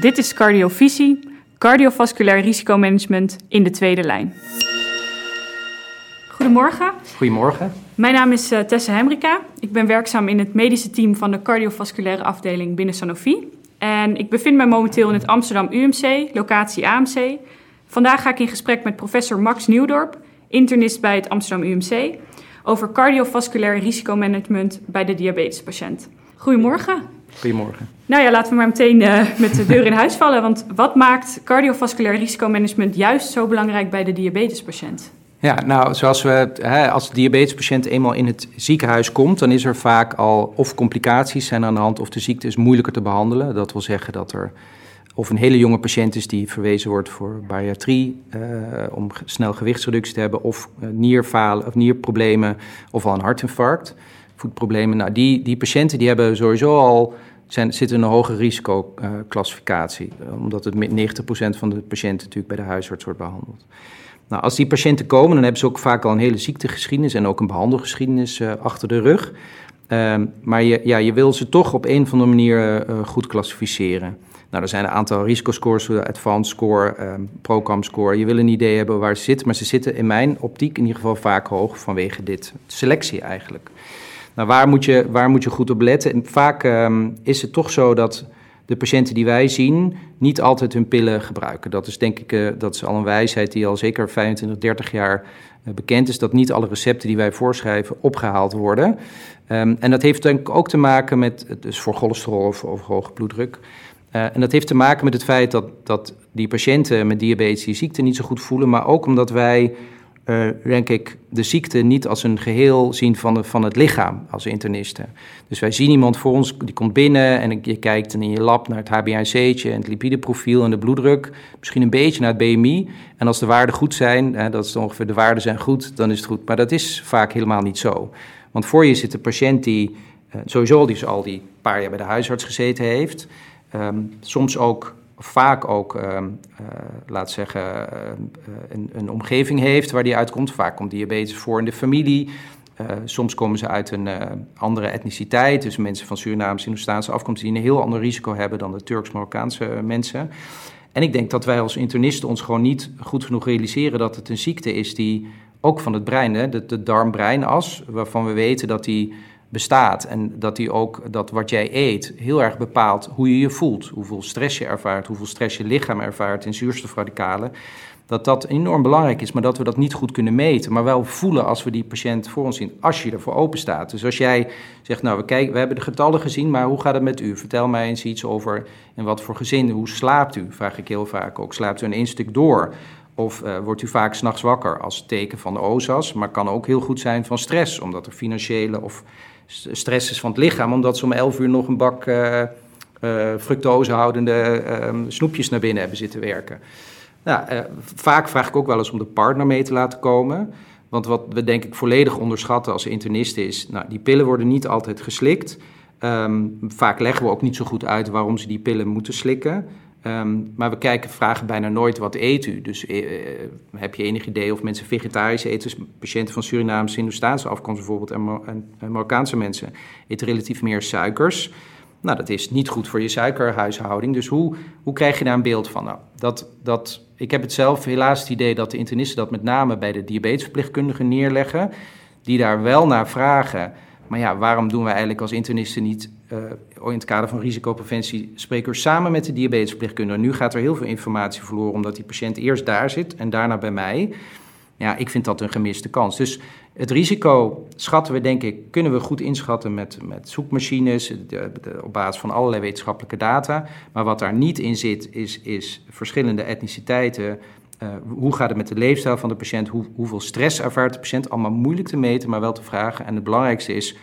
Dit is Cardiovisie, cardiovasculair risicomanagement in de tweede lijn. Goedemorgen. Goedemorgen. Mijn naam is uh, Tessa Hemrika. Ik ben werkzaam in het medische team van de cardiovasculaire afdeling binnen Sanofi. En ik bevind mij momenteel in het Amsterdam UMC, locatie AMC. Vandaag ga ik in gesprek met professor Max Nieuwdorp, internist bij het Amsterdam UMC, over cardiovasculair risicomanagement bij de diabetespatiënt. Goedemorgen. Goedemorgen. Nou ja, laten we maar meteen uh, met de deur in huis vallen. Want wat maakt cardiovasculair risicomanagement juist zo belangrijk bij de diabetespatiënt? Ja, nou, zoals we, hè, als de diabetespatiënt eenmaal in het ziekenhuis komt, dan is er vaak al of complicaties zijn aan de hand of de ziekte is moeilijker te behandelen. Dat wil zeggen dat er of een hele jonge patiënt is die verwezen wordt voor bariatrie uh, om snel gewichtsreductie te hebben, of uh, nierfalen of nierproblemen of al een hartinfarct, voetproblemen. Nou, die, die patiënten die hebben sowieso al zijn, zitten in een hoge risicoclassificatie, uh, omdat het 90% van de patiënten natuurlijk bij de huisarts wordt behandeld. Nou, als die patiënten komen, dan hebben ze ook vaak al een hele ziektegeschiedenis en ook een behandelgeschiedenis achter de rug. Uh, maar je, ja, je wil ze toch op een of andere manier goed klassificeren. Nou, er zijn een aantal risicoscores, advanced score, um, procam score. Je wil een idee hebben waar ze zitten, maar ze zitten in mijn optiek in ieder geval vaak hoog vanwege dit selectie eigenlijk. Nou, waar moet je, waar moet je goed op letten? En vaak um, is het toch zo dat de patiënten die wij zien niet altijd hun pillen gebruiken. Dat is denk ik uh, dat is al een wijsheid die al zeker 25, 30 jaar uh, bekend is, dat niet alle recepten die wij voorschrijven opgehaald worden. Um, en dat heeft denk ik ook te maken met, dus voor cholesterol of, of hoge bloeddruk. Uh, en dat heeft te maken met het feit dat, dat die patiënten met diabetes die ziekte niet zo goed voelen, maar ook omdat wij uh, denk ik, de ziekte niet als een geheel zien van, van het lichaam als internisten. Dus wij zien iemand voor ons, die komt binnen en je kijkt in je lab naar het HbA1c'tje en het lipideprofiel en de bloeddruk. Misschien een beetje naar het BMI. En als de waarden goed zijn, dat is ongeveer de waarden zijn goed, dan is het goed. Maar dat is vaak helemaal niet zo. Want voor je zit een patiënt die uh, sowieso al die paar jaar bij de huisarts gezeten heeft. Um, soms ook vaak ook, uh, uh, laat zeggen, uh, een, een, omgeving heeft waar die uitkomt. Vaak komt diabetes voor in de familie. soms komen ze uit een andere etniciteit, dus mensen van Surinaamse, Hindoestaanse afkomst die een heel ander risico hebben dan de Turks-Marokkaanse mensen. En ik denk dat wij als internisten ons gewoon niet goed genoeg realiseren dat het een ziekte is die ook van het brein, hè, de, de darm-breinas, waarvan we weten dat die bestaat. En dat die ook, dat wat jij eet, heel erg bepaalt hoe je je voelt. Hoeveel stress je ervaart, hoeveel stress je lichaam ervaart in zuurstofradicalen. Dat dat enorm belangrijk is, maar dat we dat niet goed kunnen meten. Maar wel voelen als we die patiënt voor ons zien, als je ervoor open staat. Dus als jij zegt, nou, we, kijken, we hebben de getallen gezien, maar hoe gaat het met u? Vertel mij eens iets over in wat voor gezin, hoe slaapt u? Vraag ik heel vaak ook. Slaapt u in één stuk door? Of uh, wordt u vaak s'nachts wakker als teken van de OSAS, maar kan ook heel goed zijn van stress, omdat er financiële of stress is van het lichaam, omdat ze om 11 uur nog een bak uh, uh, fructosehoudende uh, snoepjes naar binnen hebben zitten werken. Nou, vaak vraag ik ook wel eens om de partner mee te laten komen. Want wat we denk ik volledig onderschatten als internist is, nou, die pillen worden niet altijd geslikt. Um, vaak leggen we ook niet zo goed uit waarom ze die pillen moeten slikken. Um, maar we kijken, vragen bijna nooit wat eet u. Dus uh, heb je enig idee of mensen vegetarisch eten? Dus patiënten van Surinaamse, Hindoestaanse afkomst bijvoorbeeld en, en, Marokkaanse mensen eten relatief meer suikers. Nou, dat is niet goed voor je suikerhuishouding. Dus hoe, hoe krijg je daar een beeld van? Nou, dat, dat, ik heb het zelf helaas het idee dat de internisten dat met name bij de diabetesverpleegkundigen neerleggen. Die daar wel naar vragen. Maar ja, waarom doen wij eigenlijk als internisten niet uh, in het kader van risicopreventie spreken we samen met de diabetesverpleegkundige. Nu gaat er heel veel informatie verloren omdat die patiënt eerst daar zit en daarna bij mij. Ja, ik vind dat een gemiste kans. Dus het risico schatten we, denk ik, kunnen we goed inschatten met, met zoekmachines, op basis van allerlei wetenschappelijke data. Maar wat daar niet in zit, is, is verschillende etniciteiten. Uh, hoe gaat het met de leefstijl van de patiënt? Hoe, hoeveel stress ervaart de patiënt? Allemaal moeilijk te meten, maar wel te vragen. En het belangrijkste is,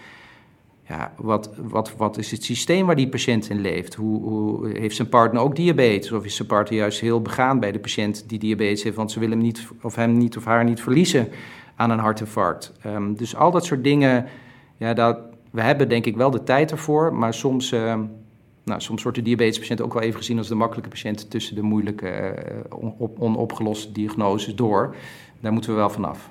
ja, wat, wat, wat is het systeem waar die patiënt in leeft? Hoe, hoe, heeft zijn partner ook diabetes? Of is zijn partner juist heel begaan bij de patiënt die diabetes heeft, want ze willen hem niet, of hem niet of haar niet verliezen aan een hartinfarct? Um, dus al dat soort dingen, ja, dat, we hebben denk ik wel de tijd ervoor, maar soms, uh, nou, soms wordt de diabetespatiënt ook wel even gezien als de makkelijke patiënt tussen de moeilijke, on, onopgeloste diagnoses door. Daar moeten we wel vanaf.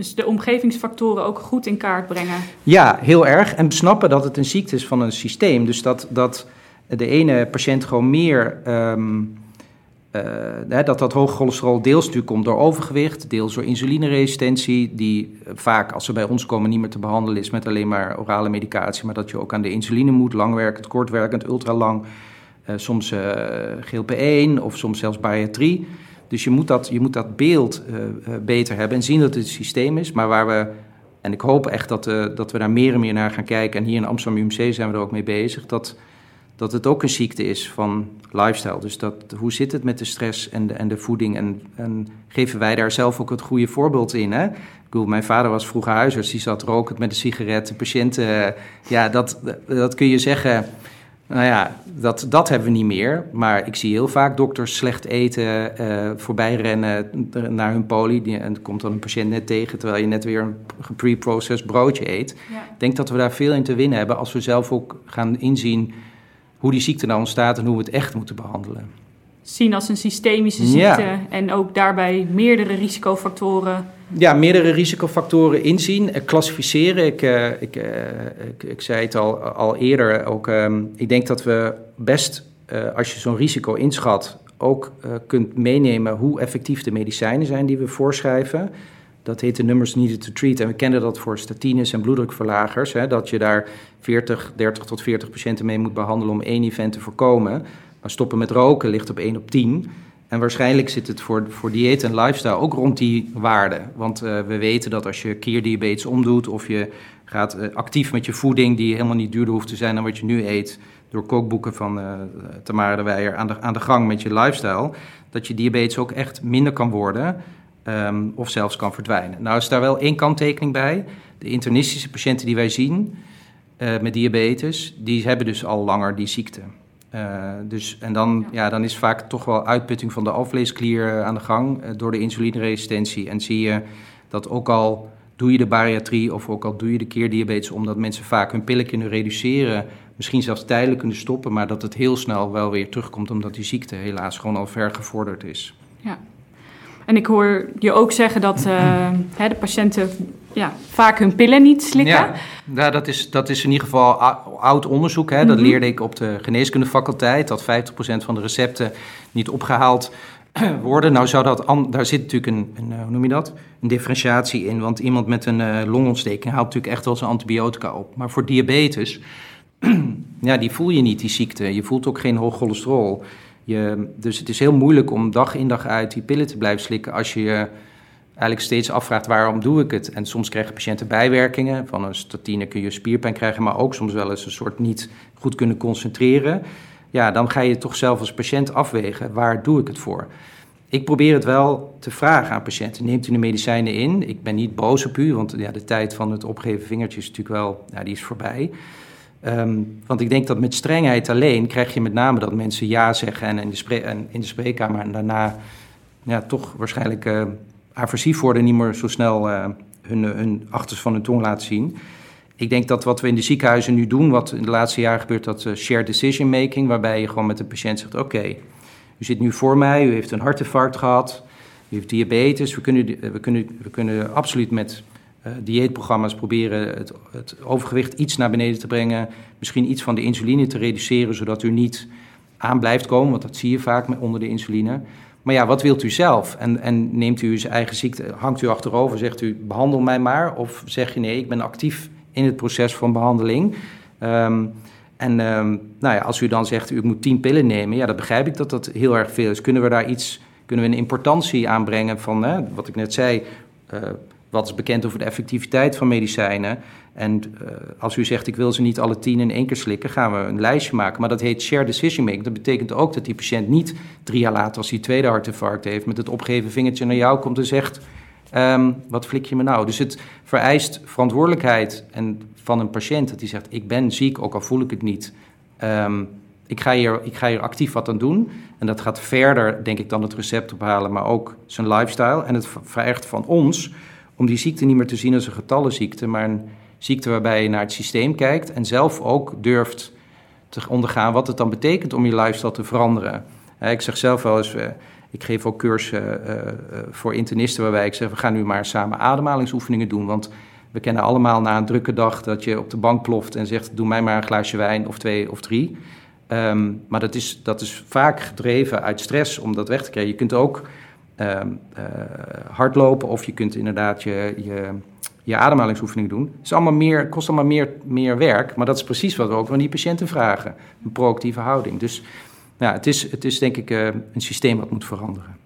Dus de omgevingsfactoren ook goed in kaart brengen. Ja, heel erg. En snappen dat het een ziekte is van een systeem. Dus dat, dat de ene patiënt gewoon meer. ehm, eh, dat dat hoge cholesterol deels natuurlijk komt door overgewicht, deels door insulineresistentie, die vaak als ze bij ons komen niet meer te behandelen is met alleen maar orale medicatie, maar dat je ook aan de insuline moet, langwerkend, kortwerkend, ultralang, eh, soms eh, GLP-1 of soms zelfs bariatrie. Dus je moet dat, je moet dat beeld eh, eh, beter hebben en zien dat het een systeem is, maar waar we, en ik hoop echt dat, eh, dat we daar meer en meer naar gaan kijken, en hier in Amsterdam UMC zijn we er ook mee bezig, dat dat het ook een ziekte is van lifestyle. Dus dat, hoe zit het met de stress en de, en de voeding? En, en geven wij daar zelf ook het goede voorbeeld in? Hè? Ik bedoel, mijn vader was vroeger huisarts, die zat rokend met een sigaret. De patiënten, ja, dat, dat kun je zeggen. Nou ja, dat, dat hebben we niet meer. Maar ik zie heel vaak dokters slecht eten, eh voorbij rennen naar hun poli. En er komt dan een patiënt net tegen, terwijl je net weer een pre-processed broodje eet. Ja. Ik denk dat we daar veel in te winnen hebben als we zelf ook gaan inzien hoe die ziekte nou ontstaat en hoe we het echt moeten behandelen. Zien als een systemische Ja. ziekte en ook daarbij meerdere risicofactoren. Ja, meerdere risicofactoren inzien, eh, klassificeren. Ik, eh, ik, eh, ik, ik zei het al, al eerder. Ook, ehm, ik denk dat we best, als je zo'n risico inschat, ook kunt meenemen hoe effectief de medicijnen zijn die we voorschrijven. Dat heet de numbers needed to treat. En we kennen dat voor statines en bloeddrukverlagers. Hè, dat je daar 40, 30 tot 40 patiënten mee moet behandelen om één event te voorkomen. Maar stoppen met roken ligt op 1 op 10. En waarschijnlijk zit het voor, voor dieet en lifestyle ook rond die waarde. Want eh, we weten dat als je keerdiabetes omdoet of je gaat eh, actief met je voeding, die helemaal niet duurder hoeft te zijn dan wat je nu eet, door kookboeken van eh Tamara de Weijer aan de, aan de gang met je lifestyle, dat je diabetes ook echt minder kan worden ehm, of zelfs kan verdwijnen. Nou is daar wel één kanttekening bij. De internistische patiënten die wij zien met diabetes, die hebben dus al langer die ziekte. Eh, dus, en dan, ja. dan is vaak toch wel uitputting van de alvleesklier eh, aan de gang eh, door de insulineresistentie. En zie je dat ook al doe je de bariatrie of ook al doe je de keerdiabetes, omdat mensen vaak hun pillen kunnen reduceren, misschien zelfs tijdelijk kunnen stoppen, maar dat het heel snel wel weer terugkomt omdat die ziekte helaas gewoon al ver gevorderd is. Ja. En ik hoor je ook zeggen dat de patiënten ja, vaak hun pillen niet slikken. Ja, dat, is, dat is in ieder geval oud onderzoek. Hè. Dat Mhm. leerde ik op de geneeskundefaculteit, dat 50% van de recepten niet opgehaald worden. Nou zou dat, daar zit natuurlijk een, een, eh, hoe noem je dat? Een differentiatie in, want iemand met een eh, longontsteking haalt natuurlijk echt wel zijn antibiotica op. Maar voor diabetes, ja, die voel je niet, die ziekte. Je voelt ook geen hoog cholesterol. Je, dus het is heel moeilijk om dag in dag uit die pillen te blijven slikken als je je eigenlijk steeds afvraagt waarom doe ik het. En soms krijgen patiënten bijwerkingen. Van een statine kun je spierpijn krijgen, maar ook soms wel eens een soort niet goed kunnen concentreren. Ja, dan ga je toch zelf als patiënt afwegen, waar doe ik het voor? Ik probeer het wel te vragen aan patiënten. Neemt u de medicijnen in? Ik ben niet boos op u, want ja, de tijd van het opgeven vingertje is natuurlijk wel, ja, die is voorbij. Ehm, want ik denk dat met strengheid alleen krijg je met name dat mensen ja zeggen en in de, en in de spreekkamer en daarna ja, toch waarschijnlijk eh, aversief worden en niet meer zo snel eh, hun, hun achters van hun tong laten zien. Ik denk dat wat we in de ziekenhuizen nu doen, wat in de laatste jaren gebeurt, dat eh, shared decision making, waarbij je gewoon met de patiënt zegt: Oké, u zit nu voor mij, u heeft een hartinfarct gehad, u heeft diabetes. We kunnen, we kunnen, we kunnen absoluut met eh, dieetprogramma's proberen het, het overgewicht iets naar beneden te brengen. Misschien iets van de insuline te reduceren, zodat u niet aan blijft komen, want dat zie je vaak onder de insuline. Maar ja, wat wilt u zelf? En, en neemt u zijn eigen ziekte, hangt u achterover, zegt u behandel mij maar? Of zeg je nee, ik ben actief in het proces van behandeling. Ehm, en ehm, nou ja, als u dan zegt u moet tien pillen nemen, ja, dan begrijp ik dat dat heel erg veel is. Kunnen we daar iets, kunnen we een importantie aanbrengen van hè, wat ik net zei? eh, wat is bekend over de effectiviteit van medicijnen? En eh, als u zegt, ik wil ze niet alle tien in één keer slikken, gaan we een lijstje maken. Maar dat heet shared decision making. Dat betekent ook dat die patiënt niet drie jaar later, als hij tweede hartinfarct heeft, met het opgeven vingertje naar jou komt en zegt, ehm, wat flik je me nou? Dus het vereist verantwoordelijkheid en van een patiënt, dat hij zegt, ik ben ziek, ook al voel ik het niet. Ehm, ik, ga hier, ik ga hier actief wat aan doen. En dat gaat verder, denk ik, dan het recept ophalen, maar ook zijn lifestyle. En het vergt van ons om die ziekte niet meer te zien als een getallenziekte, maar een ziekte waarbij je naar het systeem kijkt en zelf ook durft te ondergaan wat het dan betekent om je lifestyle te veranderen. Ik zeg zelf wel eens, eh, Ik geef ook cursussen voor internisten waarbij ik zeg, we gaan nu maar samen ademhalingsoefeningen doen. Want we kennen allemaal na een drukke dag dat je op de bank ploft en zegt, doe mij maar een glaasje wijn of twee of drie. Ehm, maar dat is, dat is vaak gedreven uit stress om dat weg te krijgen. Je kunt ook hardlopen of je kunt inderdaad je, je, je ademhalingsoefeningen doen. Het is allemaal meer, kost allemaal meer, meer werk, maar dat is precies wat we ook van die patiënten vragen. Een proactieve houding. Dus ja, het, is, het is denk ik uh, een systeem wat moet veranderen.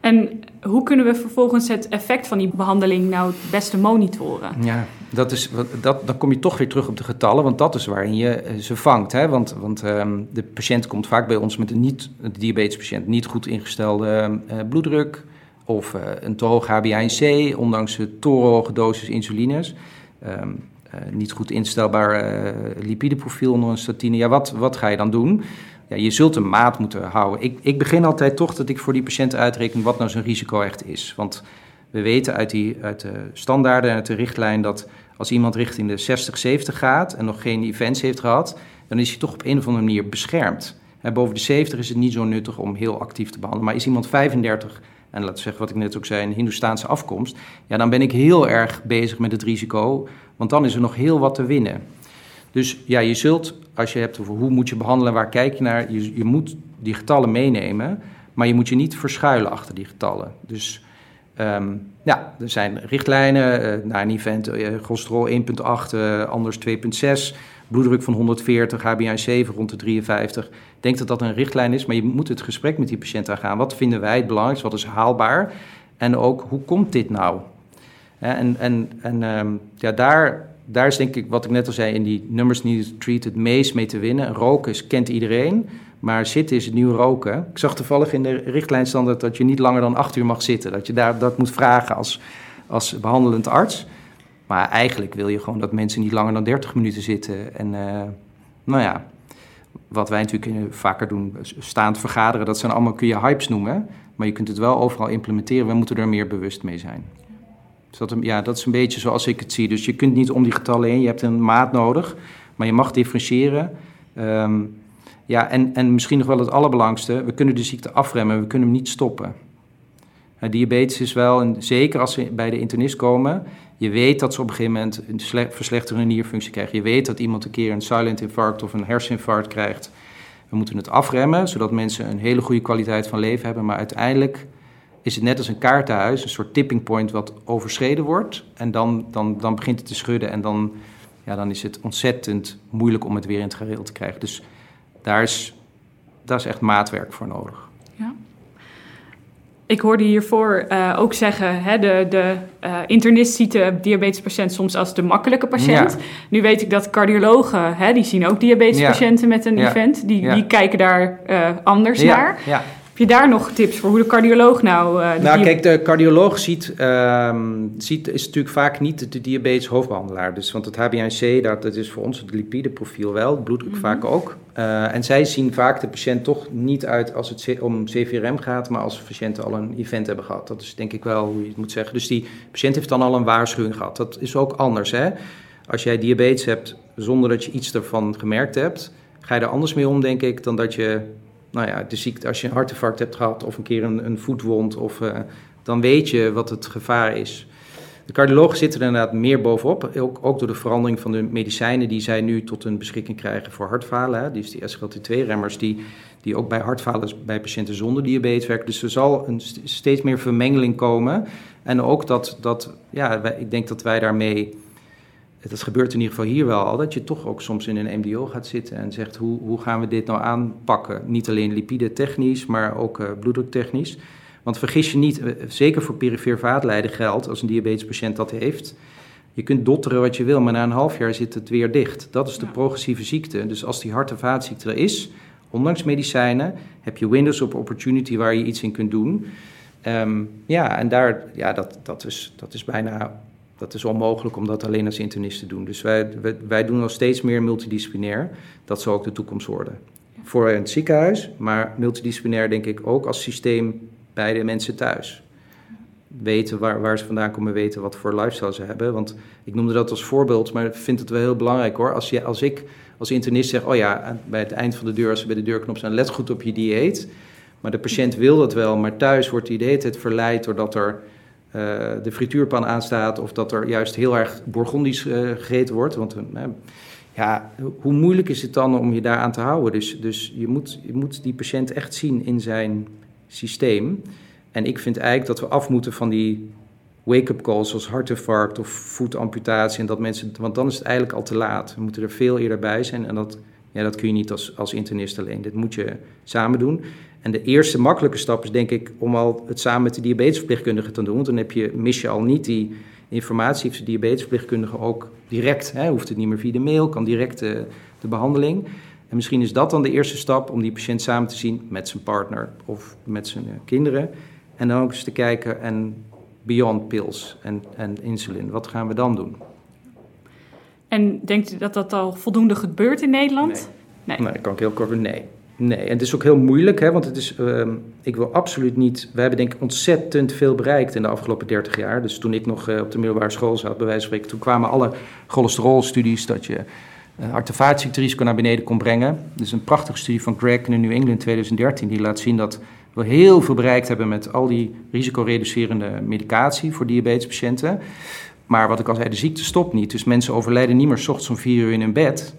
En hoe kunnen we vervolgens het effect van die behandeling nou het beste monitoren? Ja, dat is, dat, dan kom je toch weer terug op de getallen, want dat is waarin je eh, ze vangt. Hè? Want, want um, de patiënt komt vaak bij ons met een niet, de diabetespatiënt, niet goed ingestelde uh, bloeddruk of uh, een te hoog HbA1c, ondanks de torenhoge dosis insulines. Um, niet goed instelbaar lipideprofiel onder een statine. Ja, wat, wat ga je dan doen? ja, je zult een maat moeten houden. Ik, ik begin altijd toch dat ik voor die patiënt uitreken wat nou zijn risico echt is. Want we weten uit, die, uit de standaarden en uit de richtlijn dat als iemand richting de 60, 70 gaat en nog geen events heeft gehad, dan is hij toch op een of andere manier beschermd. En boven de 70 is het niet zo nuttig om heel actief te behandelen. Maar is iemand 35 en laten we zeggen wat ik net ook zei, een Hindoestaanse afkomst, ja, dan ben ik heel erg bezig met het risico, want dan is er nog heel wat te winnen. Dus ja, je zult, als je hebt over hoe moet je behandelen, waar kijk je naar, je, je moet die getallen meenemen, maar je moet je niet verschuilen achter die getallen. Dus um, ja, er zijn richtlijnen uh, naar een event, uh, cholesterol 1,8, uh, anders 2,6, bloeddruk van 140, HbA7 rond de 53. Ik denk dat dat een richtlijn is, maar je moet het gesprek met die patiënt aangaan. Wat vinden wij het belangrijkste, wat is haalbaar? En ook, hoe komt dit nou? en en, en um, ja, daar daar is denk ik, wat ik net al zei, in die numbers needed treat het meest mee te winnen. Roken kent iedereen, maar zitten is het nieuw roken. Ik zag toevallig in de richtlijnstandaard dat je niet langer dan acht uur mag zitten. Dat je daar, dat moet vragen als, als behandelend arts. Maar eigenlijk wil je gewoon dat mensen niet langer dan 30 minuten zitten. En uh, nou ja, wat wij natuurlijk vaker doen, staand vergaderen, dat zijn allemaal, kun je hypes noemen. Maar je kunt het wel overal implementeren. We moeten er meer bewust mee zijn. Dus dat, ja, dat is een beetje zoals ik het zie. Dus je kunt niet om die getallen heen, je hebt een maat nodig, maar je mag differentiëren. Um, ja, en, en misschien nog wel het allerbelangrijkste, we kunnen de ziekte afremmen, we kunnen hem niet stoppen. Diabetes is wel, en zeker als ze bij de internist komen, je weet dat ze op een gegeven moment een verslechterende nierfunctie krijgen. Je weet dat iemand een keer een silent infarct of een herseninfarct krijgt. We moeten het afremmen, zodat mensen een hele goede kwaliteit van leven hebben, maar uiteindelijk is het net als een kaartenhuis, een soort tipping point wat overschreden wordt. En dan, dan, dan begint het te schudden en dan, ja, dan is het ontzettend moeilijk om het weer in het gereel te krijgen. Dus daar is, daar is echt maatwerk voor nodig. Ja. Ik hoorde hiervoor uh, ook zeggen, hè, de, de uh, internist ziet de diabetespatiënt soms als de makkelijke patiënt. Ja. Nu weet ik dat cardiologen, hè, die zien ook diabetespatiënten ja. met een event. Die, die kijken daar uh, anders naar. Ja je daar nog tips voor hoe de cardioloog nou... Uh, nou, kijk, de cardioloog ziet, uh, ziet, is natuurlijk vaak niet de diabetes hoofdbehandelaar. Dus, want het HbA1c, dat, dat is voor ons het lipideprofiel wel, het bloeddruk mhm. vaak ook. Uh, en zij zien vaak de patiënt toch niet uit als het om CVRM gaat, maar als patiënten al een event hebben gehad. Dat is denk ik wel hoe je het moet zeggen. Dus die patiënt heeft dan al een waarschuwing gehad. Dat is ook anders, hè. Als jij diabetes hebt zonder dat je iets ervan gemerkt hebt, ga je er anders mee om, denk ik, dan dat je nou ja, de als je een hartinfarct hebt gehad of een keer een, een voetwond, of, uh, dan weet je wat het gevaar is. De cardiologen zitten er inderdaad meer bovenop, ook, door de verandering van de medicijnen die zij nu tot hun beschikking krijgen voor hartfalen. Hè. Dus die SGLT2-remmers die, die ook bij hartfalen bij patiënten zonder diabetes werken. Dus er zal een steeds meer vermengeling komen. En ook dat, dat ja, ik denk dat wij daarmee dat gebeurt in ieder geval hier wel al, dat je toch ook soms in een MDO gaat zitten en zegt hoe, hoe gaan we dit nou aanpakken? Niet alleen lipide technisch, maar ook uh, bloeddruktechnisch. Want vergis je niet, eh, zeker voor perifeer vaatlijden geldt, als een diabetespatiënt dat heeft, je kunt dotteren wat je wil, maar na een half jaar zit het weer dicht. Dat is de progressieve ziekte. Dus als die hart- en vaatziekte er is, ondanks medicijnen, heb je windows of opportunity waar je iets in kunt doen. Um, ja, en daar, ja, dat, dat, is, dat is bijna dat is onmogelijk om dat alleen als internist te doen. Dus wij, wij, doen nog steeds meer multidisciplinair. Dat zal ook de toekomst worden. Voor het ziekenhuis, maar multidisciplinair denk ik ook als systeem bij de mensen thuis. Weten waar, waar ze vandaan komen, weten wat voor lifestyle ze hebben. Want ik noemde dat als voorbeeld, maar ik vind het wel heel belangrijk hoor. Als, je, als ik als internist zeg, oh ja, bij het eind van de deur, als ze bij de deurknop zijn, let goed op je dieet. Maar de patiënt wil dat wel, maar thuis wordt hij de hele tijd verleid doordat er uh, de frituurpan aanstaat of dat er juist heel erg bourgondisch uh, gegeten wordt. Want uh, ja, hoe moeilijk is het dan om je daaraan te houden? Dus, dus je, moet, je moet die patiënt echt zien in zijn systeem. En ik vind eigenlijk dat we af moeten van die wake-up calls zoals hartinfarct of voetamputatie. En dat mensen, want dan is het eigenlijk al te laat. We moeten er veel eerder bij zijn en dat, ja, dat kun je niet als, als internist alleen. Dit moet je samen doen. En de eerste makkelijke stap is denk ik om al het samen met de diabetesverpleegkundige te doen. Dan heb je, mis je al niet die informatie. Heeft de diabetesverpleegkundige ook direct, hè, hoeft het niet meer via de mail, kan direct de, de behandeling. En misschien is dat dan de eerste stap om die patiënt samen te zien met zijn partner of met zijn eh, kinderen. En dan ook eens te kijken en beyond pills en, en insulin, wat gaan we dan doen? En denkt u dat dat al voldoende gebeurt in Nederland? Nee, nee. nee kan ik heel kort nee. Nee, en het is ook heel moeilijk, hè, want het is, uh, ik wil absoluut niet... We hebben denk ik ontzettend veel bereikt in de afgelopen 30 jaar. Dus toen ik nog uh, op de middelbare school zat, bij wijze van spreken... toen kwamen alle cholesterolstudies dat je uh, hart- en naar beneden kon brengen. Dus een prachtige studie van Greg in New England 2013... die laat zien dat we heel veel bereikt hebben met al die risicoreducerende medicatie voor diabetespatiënten. Maar wat ik al zei, de ziekte stopt niet. Dus mensen overlijden niet meer s ochtends om vier uur in hun bed...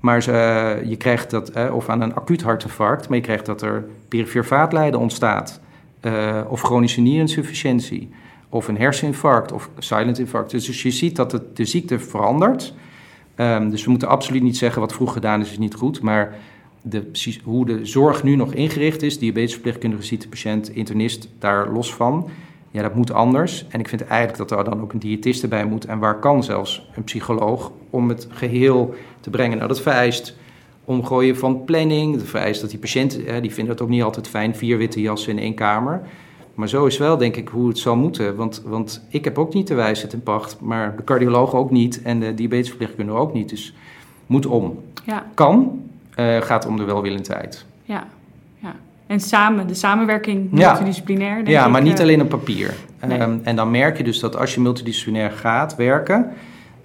Maar ze, je krijgt dat, eh, of aan een acuut hartinfarct, maar je krijgt dat er perifere vaatlijden ontstaat. Uh, of chronische nierinsufficiëntie. Of een herseninfarct of silent infarct. Dus, dus je ziet dat de ziekte verandert. Um, dus we moeten absoluut niet zeggen wat vroeg gedaan is, is niet goed. Maar de, hoe de zorg nu nog ingericht is, diabetesverpleegkundige ziet de patiënt, internist, daar los van. Ja, dat moet anders. En ik vind eigenlijk dat er dan ook een diëtiste bij moet. En waar kan zelfs een psycholoog om het geheel te brengen. Nou, dat vereist omgooien van planning. Dat vereist dat die patiënten, die vinden het ook niet altijd fijn, vier witte jassen in één kamer. Maar zo is wel, denk ik, hoe het zal moeten. Want, want ik heb ook niet de wijsheid in pacht, maar de cardioloog ook niet en de diabetesverpleegkundige ook niet. Dus moet om. Ja. Kan, uh, gaat om de welwillendheid. Ja. En samen, de samenwerking multidisciplinair. Denk ja, maar niet eh, alleen op papier. Ehm, en dan merk je dus dat als je multidisciplinair gaat werken,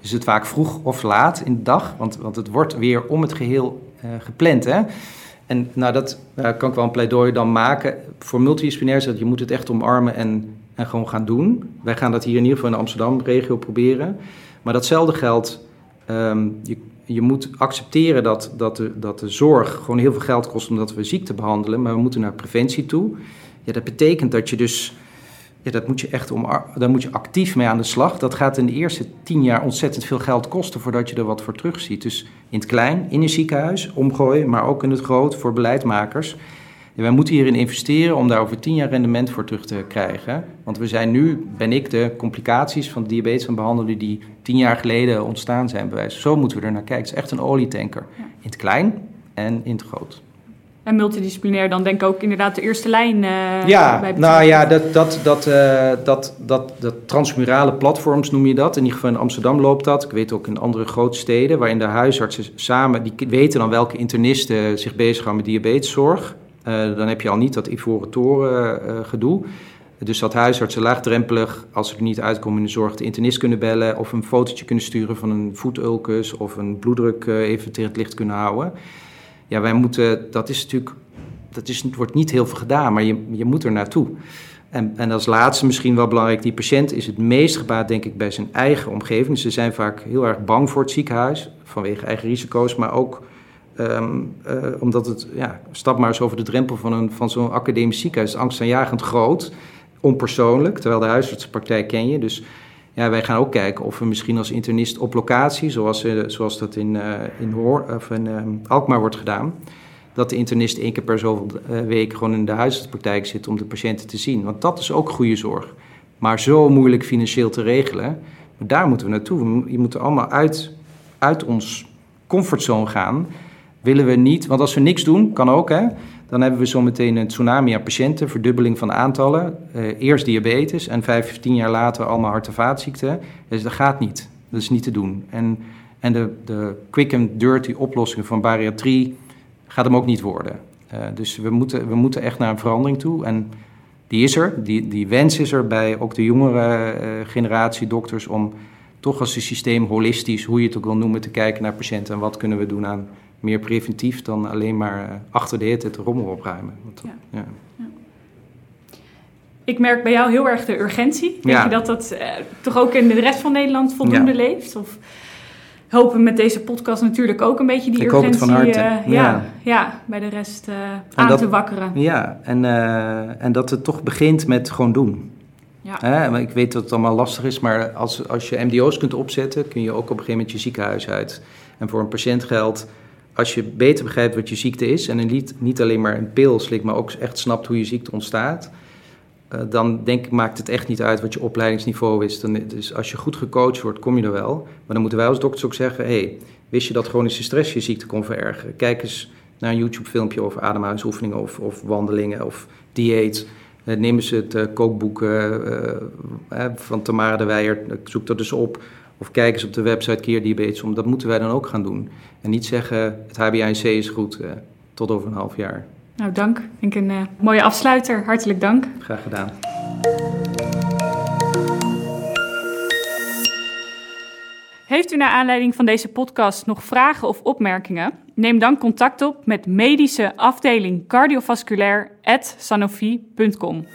is het vaak vroeg of laat in de dag, want, want het wordt weer om het geheel uh, gepland. Hè? En nou, dat kan ik wel een pleidooi dan maken. Voor multidisciplinair is dat je moet het echt omarmen en, en gewoon gaan doen. Wij gaan dat hier in ieder geval in de Amsterdam-regio proberen. Maar datzelfde geldt, um, je, je moet accepteren dat, dat, de, dat de zorg gewoon heel veel geld kost omdat we ziekte behandelen, maar we moeten naar preventie toe. Ja, dat betekent dat je dus, ja, dat moet je echt om, daar moet je actief mee aan de slag. Dat gaat in de eerste tien jaar ontzettend veel geld kosten voordat je er wat voor terugziet. Dus in het klein, in een ziekenhuis, omgooien, maar ook in het groot voor beleidmakers wij moeten hierin investeren om daar over tien jaar rendement voor terug te krijgen. Want we zijn nu, ben ik de complicaties van diabetes aan behandelen die tien jaar geleden ontstaan zijn bewijs. Zo moeten we er naar kijken. Het is echt een olietanker. In het klein en in het groot. En multidisciplinair, dan denk ik ook inderdaad de eerste lijn uh, ja, bij Nou ja, dat, dat, dat, uh, dat, dat, dat transmurale platforms noem je dat. In ieder geval in Amsterdam loopt dat. Ik weet ook in andere grote steden, waarin de huisartsen samen... die weten dan welke internisten zich bezighouden met diabeteszorg. Uh, dan heb je al niet dat ivoren toren uh, gedoe. Dus dat huisartsen laagdrempelig, als ze er niet uitkomen in de zorg, de internist kunnen bellen of een fotootje kunnen sturen van een voetulkus of een bloeddruk even tegen het licht kunnen houden. Ja, wij moeten, dat is natuurlijk, dat is, wordt niet heel veel gedaan, maar je, je moet er naartoe. En, en als laatste misschien wel belangrijk, die patiënt is het meest gebaat, denk ik, bij zijn eigen omgeving. Ze zijn vaak heel erg bang voor het ziekenhuis, vanwege eigen risico's, maar ook Um, uh, omdat het, ja, stap maar eens over de drempel van, een, van zo'n academisch ziekenhuis. Angstaanjagend groot, onpersoonlijk, terwijl de huisartsenpraktijk ken je. Dus ja, wij gaan ook kijken of we misschien als internist op locatie, zoals, uh, zoals dat in, uh, in, of in um, Alkmaar wordt gedaan, dat de internist één keer per zoveel weken gewoon in de huisartsenpraktijk zit om de patiënten te zien. Want dat is ook goede zorg. Maar zo moeilijk financieel te regelen. Daar moeten we naartoe. Je moet allemaal uit, uit ons comfortzone gaan willen we niet, want als we niks doen, kan ook, hè, dan hebben we zometeen een tsunami aan patiënten, verdubbeling van aantallen. Uh, eerst diabetes en 15 jaar later allemaal hart- en vaatziekten. Dus dat gaat niet. Dat is niet te doen. En, en de, de quick and dirty oplossingen van bariatrie gaat hem ook niet worden. Uh, dus we moeten, we moeten echt naar een verandering toe. En die is er, die, die wens is er bij ook de jongere uh, generatie dokters om toch als een systeem holistisch, hoe je het ook wil noemen, te kijken naar patiënten en wat kunnen we doen aan meer preventief dan alleen maar uh, achter de het rommel opruimen. Want, ja. ja. Ik merk bij jou heel erg de urgentie. Denk je dat dat uh, toch ook in de rest van Nederland voldoende leeft? Of hopen met deze podcast natuurlijk ook een beetje die ik urgentie van harte. Uh, ja, ja. bij de rest aan te wakkeren. Ja, en, en dat het toch begint met gewoon doen. Ja. Hè? Ik weet dat het allemaal lastig is, maar als, als je MDO's kunt opzetten, kun je ook op een gegeven moment je ziekenhuis uit. En voor een patiënt geldt, als je beter begrijpt wat je ziekte is en niet, niet alleen maar een pil slikt, maar ook echt snapt hoe je ziekte ontstaat, uh, dan denk ik maakt het echt niet uit wat je opleidingsniveau is. Dan, dus als je goed gecoacht wordt, kom je er wel. Maar dan moeten wij als dokters ook zeggen, hey, wist je dat chronische stress je ziekte kon verergeren? Kijk eens naar een YouTube-filmpje over ademhalingsoefeningen of, of wandelingen of dieet. Uh, neem eens het uh, kookboek van Tamara de Weijer, zoek dat dus op. Of kijk eens op de website Keer Diabetes om. Dat moeten wij dan ook gaan doen. En niet zeggen, het HbA1c is goed, uh, tot over een half jaar. Nou, dank. Ik een uh, mooie afsluiter. Hartelijk dank. Graag gedaan. Heeft u naar aanleiding van deze podcast nog vragen of opmerkingen? Neem dan contact op met medische afdeling cardiovasculair@sanofi.com.